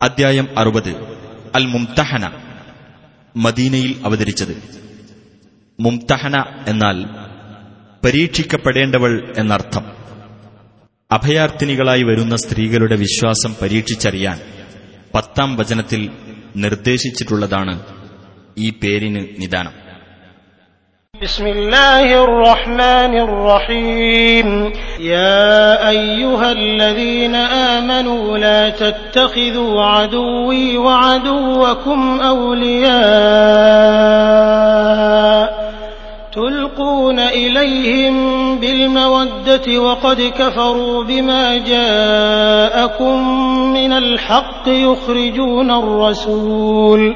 അദ്ധ്യായം അറുപത് അൽ മുംതഹന മദീനയിൽ അവതരിച്ചത് മുംതഹന എന്നാൽ പരീക്ഷിക്കപ്പെടേണ്ടവൾ എന്നർത്ഥം അഭയാർത്ഥിനികളായി വരുന്ന സ്ത്രീകളുടെ വിശ്വാസം പരീക്ഷിച്ചറിയാൻ പത്താം വചനത്തിൽ നിർദ്ദേശിച്ചിട്ടുള്ളതാണ് ഈ പേരിന് നിദാനം بسم الله الرحمن الرحيم يا أيها الذين آمنوا لا تتخذوا عدوي وعدوكم أولياء تلقون إليهم بالمودة وقد كفروا بما جاءكم من الحق يخرجون الرسول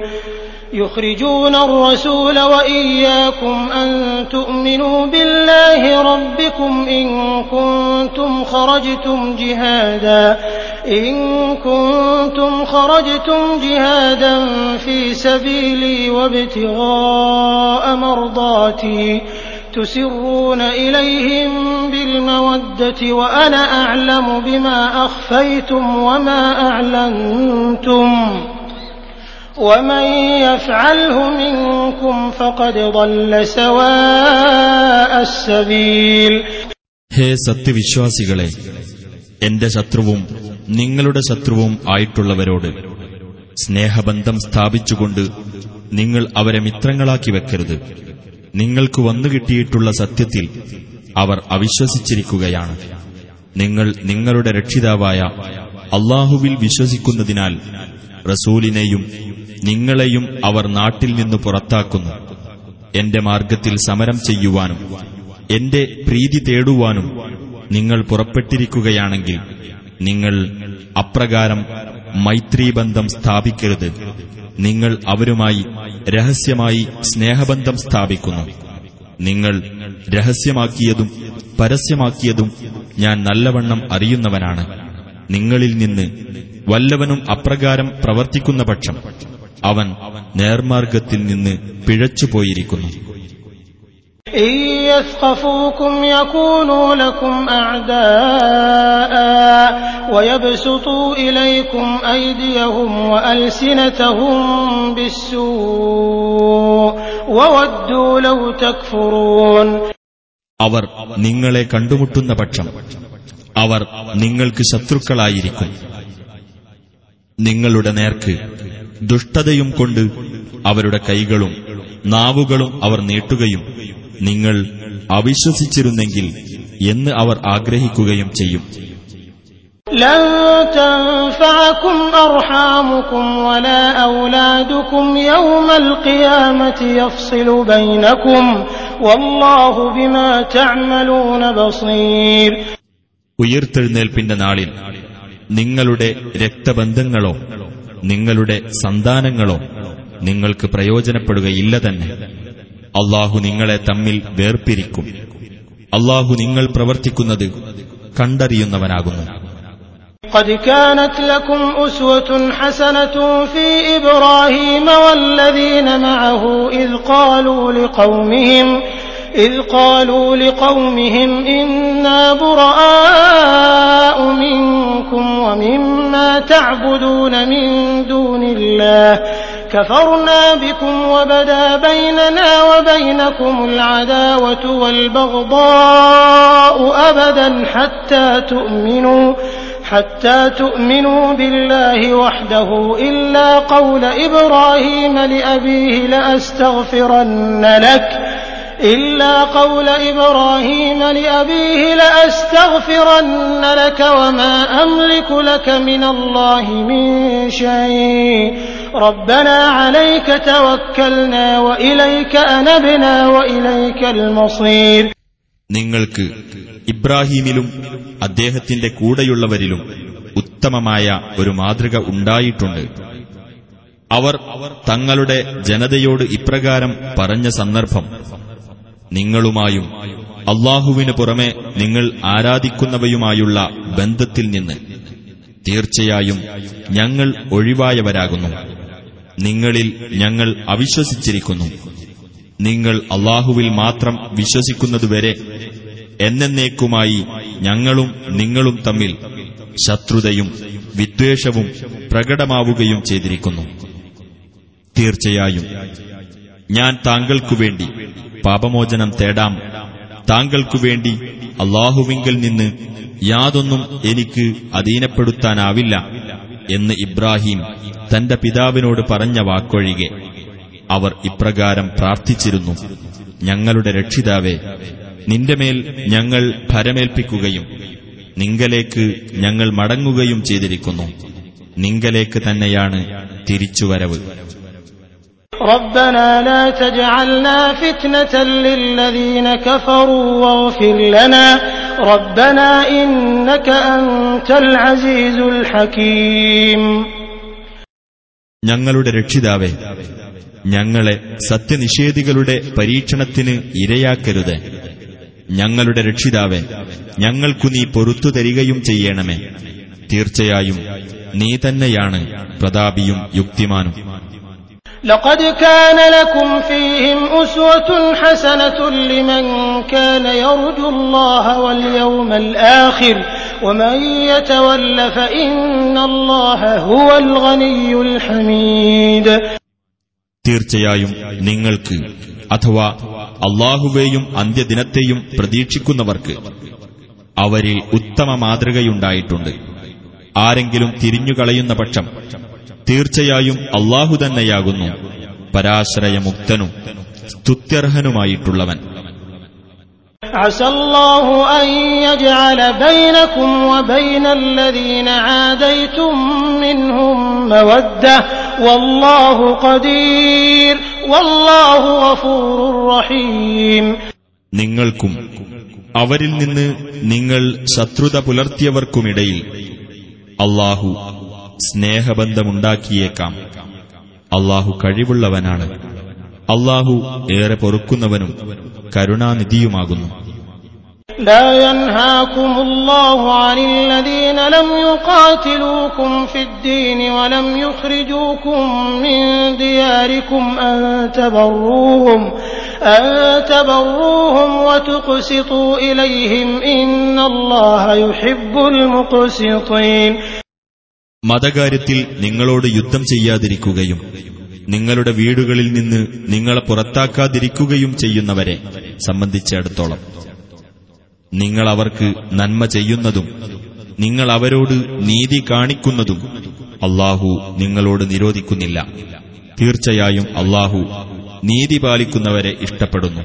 يخرجون الرسول وإياكم أن تؤمنوا بالله ربكم إن كنتم خرجتم جهادا إن كنتم خرجتم جهادا في سبيلي وابتغاء مرضاتي تسرون إليهم بالمودة وأنا أعلم بما أخفيتم وما أعلنتم. ومن يفعله منكم فقد ضل سواء السبيل ഹേ സത്യവിശ്വാസികളെ എന്റെ ശത്രുവും നിങ്ങളുടെ ശത്രുവും ആയിട്ടുള്ളവരോട് സ്നേഹബന്ധം സ്ഥാപിച്ചുകൊണ്ട് നിങ്ങൾ അവരെ മിത്രങ്ങളാക്കി വെക്കരുത് നിങ്ങൾക്ക് വന്നുകിട്ടിയിട്ടുള്ള സത്യത്തിൽ അവർ അവിശ്വസിച്ചിരിക്കുകയാണ് നിങ്ങൾ നിങ്ങളുടെ രക്ഷിതാവായ അള്ളാഹുവിൽ വിശ്വസിക്കുന്നതിനാൽ റസൂലിനെയും നിങ്ങളെയും അവർ നാട്ടിൽ നിന്ന് പുറത്താക്കുന്നു. എന്റെ മാർഗത്തിൽ സമരം ചെയ്യുവാനും എന്റെ പ്രീതി തേടുവാനും നിങ്ങൾ പുറപ്പെട്ടിരിക്കുകയാണെങ്കിൽ നിങ്ങൾ അപ്രകാരം മൈത്രീബന്ധം സ്ഥാപിക്കരുത്. നിങ്ങൾ അവരുമായി രഹസ്യമായി സ്നേഹബന്ധം സ്ഥാപിക്കുന്നു. നിങ്ങൾ രഹസ്യമാക്കിയതും പരസ്യമാക്കിയതും ഞാൻ നല്ലവണ്ണം അറിയുന്നവനാണ്. നിങ്ങളിൽ നിന്ന് വല്ലവനും അപ്രകാരം പ്രവർത്തിക്കുന്ന പക്ഷം അവൻ നേർമാർഗത്തിൽ നിന്ന് പിഴച്ചുപോയിരിക്കുന്നു إن يثقفوكم يكونوا لكم أعداء ويبسطوا إليكم أيديهم وألسنتهم بالسوء وودوا لو تكفرون അവർ നിങ്ങളെ കണ്ടുമുട്ടുന്ന പക്ഷം അവർ നിങ്ങൾക്ക് ശത്രുക്കളായിരിക്കും നിങ്ങളുടെ നേർക്ക് ദുഷ്ടതയും കൊണ്ട് അവരുടെ കൈകളും നാവുകളും അവർ നീട്ടുകയും നിങ്ങൾ അവിശ്വസിച്ചിരുന്നെങ്കിൽ എന്ന് അവർ ആഗ്രഹിക്കുകയും ചെയ്യും لن تنفعكم أرحامكم ولا أولادكم يوم القيامة يفصل بينكم والله بما تعملون بصير ഉയർത്തെഴുന്നേൽപ്പിന്റെ നാളിൽ നിങ്ങളുടെ രക്തബന്ധങ്ങളോ നിങ്ങളുടെ സന്താനങ്ങളോ നിങ്ങൾക്ക് പ്രയോജനപ്പെടുകയില്ല തന്നെ അള്ളാഹു നിങ്ങളെ തമ്മിൽ വേർപിരിക്കും അള്ളാഹു നിങ്ങൾ പ്രവർത്തിക്കുന്നത് കണ്ടറിയുന്നവനാകുന്നു قد كانت لكم أسوة حسنة في إبراهيم والذين معه إذ قالوا لقومهم إذ قالوا لقومهم إنا براء منكم ومما تعبدون من دون الله كفرنا بكم وبدا بيننا وبينكم العداوة والبغضاء أبدا حتى تؤمنوا حتى تؤمنوا بالله وحده إلا قول إبراهيم لأبيه لأستغفرن لك إلا قول إبراهيم لأبيه لأستغفرن لك وما أملك لك من الله من شيء ربنا عليك توكلنا وإليك أنبنا وإليك المصير നിങ്ങൾക്ക് ഇബ്രാഹീമിലും അദ്ദേഹത്തിന്റെ കൂടെയുള്ളവരിലും ഉത്തമമായ ഒരു മാതൃക ഉണ്ടായിട്ടുണ്ട് അവർ തങ്ങളുടെ ജനതയോട് ഇപ്രകാരം പറഞ്ഞ സന്ദർഭം നിങ്ങളുമായും അള്ളാഹുവിനു പുറമെ നിങ്ങൾ ആരാധിക്കുന്നവയുമായുള്ള ബന്ധത്തിൽ നിന്ന് തീർച്ചയായും ഞങ്ങൾ ഒഴിവായവരാകുന്നു. നിങ്ങളിൽ ഞങ്ങൾ അവിശ്വസിച്ചിരിക്കുന്നു. നിങ്ങൾ അള്ളാഹുവിൽ മാത്രം വിശ്വസിക്കുന്നതുവരെ എന്നേക്കുമായി ഞങ്ങളും നിങ്ങളും തമ്മിൽ ശത്രുതയും വിദ്വേഷവും പ്രകടമാവുകയും ചെയ്തിരിക്കുന്നു. തീർച്ചയായും ഞാൻ താങ്കൾക്കു വേണ്ടി പാപമോചനം തേടാം. താങ്കൾക്കു വേണ്ടി അള്ളാഹുവിങ്കിൽ നിന്ന് യാതൊന്നും എനിക്ക് അധീനപ്പെടുത്താനാവില്ല എന്ന് ഇബ്രാഹിം തന്റെ പിതാവിനോട് പറഞ്ഞ വാക്കൊഴികെ അവർ ഇപ്രകാരം പ്രാർത്ഥിച്ചിരുന്നു. ഞങ്ങളുടെ രക്ഷിതാവേ നിന്റെ മേൽ ഞങ്ങൾ ഭരമേൽപ്പിക്കുകയും നിങ്കലേക്ക് ഞങ്ങൾ മടങ്ങുകയും ചെയ്തിരിക്കുന്നു. നിങ്കലേക്ക് തന്നെയാണ് തിരിച്ചുവരവ്. ربنا لا تجعلنا فتنة للذين كفروا واغفر لنا ربنا إنك أنت العزيز الحكيم ഞങ്ങളുടെ രക്ഷിതാവേ ഞങ്ങളെ സത്യനിഷേധികളുടെ പരീക്ഷണത്തിന് ഇരയാക്കരുത് ഞങ്ങളുടെ രക്ഷിതാവേ ഞങ്ങൾക്കു നീ പൊറത്തു തരികയും ചെയ്യണമേ തീർച്ചയായും നീ തന്നെയാണ് പ്രതാപിയും യുക്തിമാനും لقد كان لكم فيهم أسوة حسنة لمن كان يرجو الله واليوم الآخر ومن يتول فإن الله هو الغني الحميد തീർച്ചയായും നിങ്ങൾക്ക് അഥവാ അള്ളാഹുവേയും അന്ത്യദിനത്തെയും പ്രതീക്ഷിക്കുന്നവർക്ക് അവരിൽ ഉത്തമ മാതൃകയുണ്ടായിട്ടുണ്ട് ആരെങ്കിലും തിരിഞ്ഞുകളയുന്ന പക്ഷം തീർച്ചയായും അള്ളാഹു തന്നെയാകുന്നു പരാശ്രയമുക്തനും സ്തുത്യർഹനുമായിട്ടുള്ളവൻ عسى الله أن يجعل بينكم وبين الذين عاديتم منهم مودة والله قدير والله غفور رحيم നിങ്ങൾക്കും അവരിൽ നിന്ന് നിങ്ങൾ ശത്രുത പുലർത്തിയവർക്കുമിടയിൽ അള്ളാഹു സ്നേഹബന്ധമുണ്ടാക്കിയേക്കാം അള്ളാഹു കഴിവുള്ളവനാണ് അള്ളാഹു ഏറെ പൊറുക്കുന്നവനും കരുണാനിധിയുമാകുന്നു لا ينهاكم الله عن الذين لم يقاتلوكم في الدين ولم يخرجوكم من دياركم أن تبروهم أن تبروهم وتقسطوا إليهم إن الله يحب المقسطين മതകാര്യത്തിൽ നിങ്ങളോട് യുദ്ധം ചെയ്യാതിരിക്കുകയും നിങ്ങളുടെ വീടുകളിൽ നിന്ന് നിങ്ങളെ പുറത്താക്കാതിരിക്കുകയും ചെയ്യുന്നവരെ സംബന്ധിച്ചിടത്തോളം. നിങ്ങൾ അവർക്ക് നന്മ ചെയ്യുന്നതും നിങ്ങൾ അവരോട് നീതി കാണിക്കുന്നതും അള്ളാഹു നിങ്ങളോട് നിരോധിക്കുന്നില്ല. തീർച്ചയായും അള്ളാഹു നീതി പാലിക്കുന്നവരെ ഇഷ്ടപ്പെടുന്നു.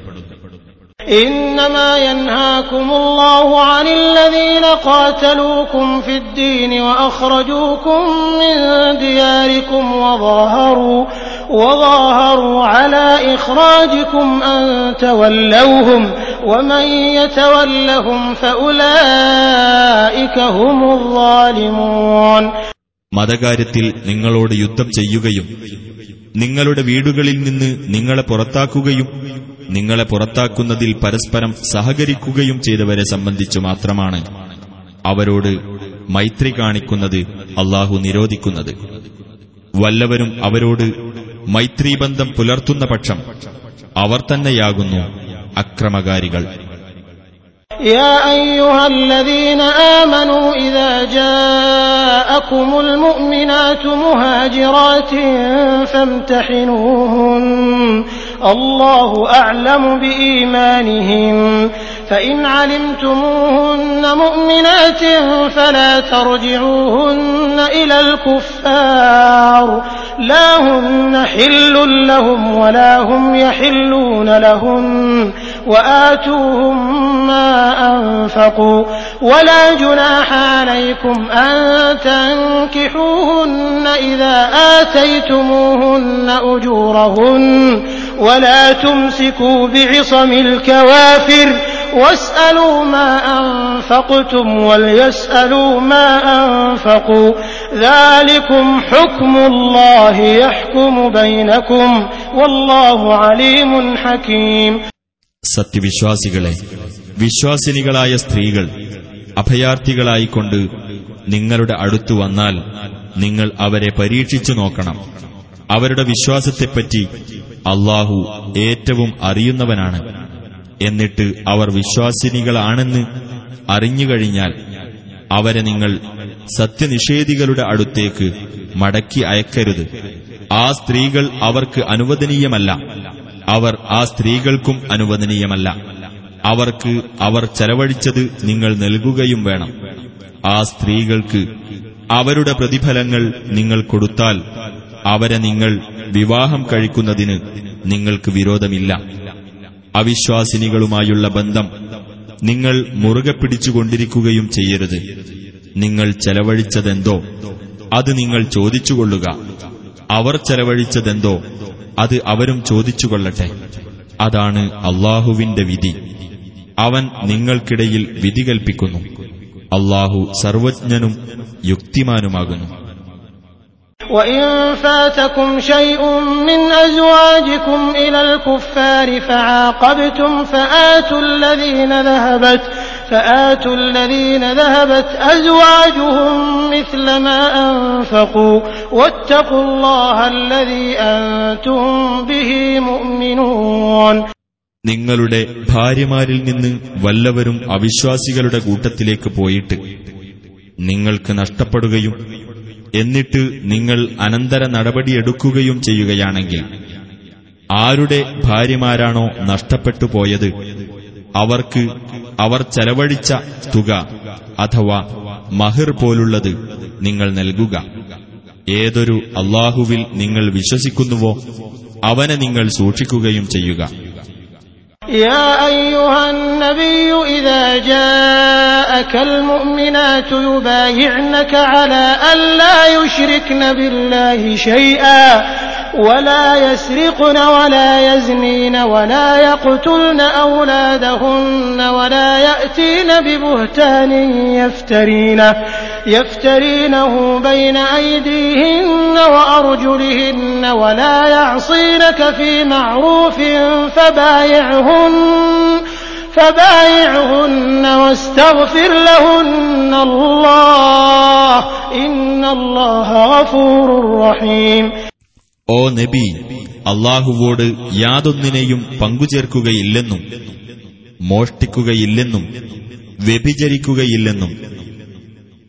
إنما ينهاكم الله عن الذين قاتلوكم في الدين وأخرجوكم من دياركم وظاهروا وظاهروا على إخراجكم أن تولوهم ومن يتولهم فأولئك هم الظالمون മതകാര്യത്തിൽ നിങ്ങളോട് യുദ്ധം ചെയ്യുകയും നിങ്ങളുടെ വീടുകളിൽ നിന്ന് നിങ്ങളെ പുറത്താക്കുകയും നിങ്ങളെ പുറത്താക്കുന്നതിൽ പരസ്പരം സഹകരിക്കുകയും ചെയ്തവരെ സംബന്ധിച്ചു മാത്രമാണ് അവരോട് മൈത്രി കാണിക്കുന്നത് അള്ളാഹു നിരോധിക്കുന്നത് വല്ലവരും അവരോട് മൈത്രീബന്ധം പുലർത്തുന്ന പക്ഷം അവർ തന്നെയാകുന്നു അക്രമകാരികൾ يا أيها الذين آمنوا إذا جاءكم المؤمنات مهاجرات فامتحنوهن الله أعلم بإيمانهن فإن علمتموهن مؤمنات فلا ترجعوهن إلى الكفار. لا هن حل لهم ولا هم يحلون لهن وآتوهم ما أنفقوا ولا جناح عليكم أن تنكحوهن إذا آتيتموهن أجورهن ولا تمسكوا بعصم الكوافر واسألوا ما أنفقتم وليسألوا ما أنفقوا ذلكم حكم الله يحكم بينكم والله عليم حكيم സത്യവിശ്വാസികളെ വിശ്വാസിനികളായ സ്ത്രീകൾ അഭയാർത്ഥികളായിക്കൊണ്ട് നിങ്ങളുടെ അടുത്തു വന്നാൽ നിങ്ങൾ അവരെ പരീക്ഷിച്ചു നോക്കണം അവരുടെ വിശ്വാസത്തെപ്പറ്റി അള്ളാഹു ഏറ്റവും അറിയുന്നവനാണ് എന്നിട്ട് അവർ വിശ്വാസിനികളാണെന്ന് അറിഞ്ഞുകഴിഞ്ഞാൽ അവരെ നിങ്ങൾ സത്യനിഷേധികളുടെ അടുത്തേക്ക് മടക്കി അയക്കരുത്. ആ സ്ത്രീകൾ അവർക്ക് അനുവദനീയമല്ല. അവർ ആ സ്ത്രീകൾക്കും അനുവദനീയമല്ല. അവർക്ക് അവർ ചെലവഴിച്ചത് നിങ്ങൾ നൽകുകയും വേണം. ആ സ്ത്രീകൾക്ക് അവരുടെ പ്രതിഫലങ്ങൾ നിങ്ങൾ കൊടുത്താൽ അവരെ നിങ്ങൾ വിവാഹം കഴിക്കുന്നതിന് നിങ്ങൾക്ക് വിരോധമില്ല. അവിശ്വാസിനികളുമായുള്ള ബന്ധം നിങ്ങൾ മുറുകെ പിടിച്ചുകൊണ്ടിരിക്കുകയും ചെയ്യരുത്. നിങ്ങൾ ചെലവഴിച്ചതെന്തോ അത് നിങ്ങൾ ചോദിച്ചുകൊള്ളുക. അവർ ചെലവഴിച്ചതെന്തോ അത് അവരും ചോദിച്ചുകൊള്ളട്ടെ. അതാണ് അള്ളാഹുവിന്റെ വിധി. അവൻ നിങ്ങൾക്കിടയിൽ വിധി കൽപ്പിക്കുന്നു. അള്ളാഹു സർവജ്ഞനും യുക്തിമാനുമാകുന്നു. وإن فاتكم شيء من أزواجكم إلى الكفار فعاقبتم فآتوا الذين ذهبت فآتوا الذين ذهبت أزواجهم مثل ما أنفقوا واتقوا الله الذي أنتم به مؤمنون നിങ്ങളുടെ ഭാര്യമാരിൽ നിന്ന് വല്ലവരും അവിശ്വാസികളുടെ കൂട്ടത്തിലേക്ക് പോയിട്ട് നിങ്ങൾക്ക് നഷ്ടപ്പെടുകയും എന്നിട്ട് നിങ്ങൾ അനന്തര നടപടിയെടുക്കുകയും ചെയ്യുകയാണെങ്കിൽ ആരുടെ ഭാര്യമാരാണോ നഷ്ടപ്പെട്ടു പോയത് അവർക്ക് അവർ ചെലവഴിച്ച തുക അഥവാ മഹിർ പോലുള്ളത് നിങ്ങൾ നൽകുക. ഏതൊരു അള്ളാഹുവിൽ നിങ്ങൾ വിശ്വസിക്കുന്നുവോ അവനെ നിങ്ങൾ സൂക്ഷിക്കുകയും ചെയ്യുക. يا أيها النبي إذا جاءك المؤمنات يبايعنك على أن لا يشركن بالله شيئا ولا يسرقن ولا يزنين ولا يقتلن أولادهن ولا يأتين ببهتان يفترينه يفترينه بين أيديهن وأرجلهن ولا يعصينك في معروف فبايعهن فبايعهن واستغفر لهن الله إن الله غفور رحيم ഓ നബി അള്ളാഹുവോട് യാതൊന്നിനെയും പങ്കുചേർക്കുകയില്ലെന്നും മോഷ്ടിക്കുകയില്ലെന്നും വ്യഭിചരിക്കുകയില്ലെന്നും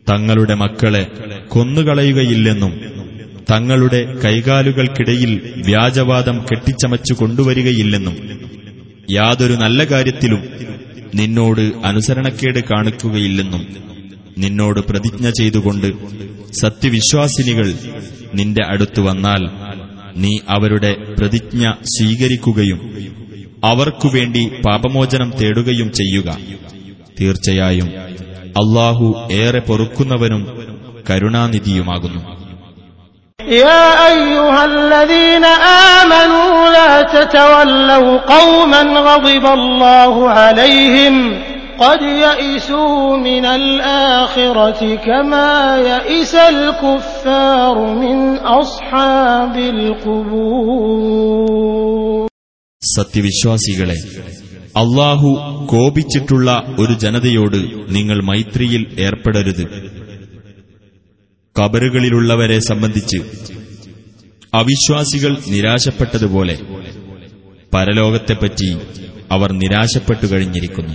തങ്ങളുടെ മക്കളെ കൊന്നുകളയുകയില്ലെന്നും തങ്ങളുടെ കൈകാലുകൾക്കിടയിൽ വ്യാജവാദം കെട്ടിച്ചമച്ചു കൊണ്ടുവരികയില്ലെന്നും യാതൊരു നല്ല കാര്യത്തിലും നിന്നോട് അനുസരണക്കേട് കാണിക്കുകയില്ലെന്നും നിന്നോട് പ്രതിജ്ഞ ചെയ്തുകൊണ്ട് സത്യവിശ്വാസിനികൾ നിന്റെ അടുത്തു വന്നാൽ നീ അവരുടെ പ്രതിജ്ഞ സ്വീകരിക്കുകയും അവർക്കുവേണ്ടി പാപമോചനം തേടുകയും ചെയ്യുക തീർച്ചയായും അള്ളാഹു ഏറെ പൊറുക്കുന്നവനും കരുണാനിധിയുമാകുന്നു يا أيها الذين آمنوا لا تتولوا قوما غضب الله عليهم قد يئسوا من الآخرة كما يئس الكفار من أصحاب القبور സത്യവിശ്വാസികളെ അള്ളാഹു കോപിച്ചിട്ടുള്ള ഒരു ജനതയോട് നിങ്ങൾ മൈത്രിയിൽ ഏർപ്പെടരുത് കബറുകളിലുള്ളവരെ സംബന്ധിച്ച് അവിശ്വാസികൾ നിരാശപ്പെട്ടതുപോലെ പരലോകത്തെപ്പറ്റി അവർ നിരാശപ്പെട്ടു കഴിഞ്ഞിരിക്കുന്നു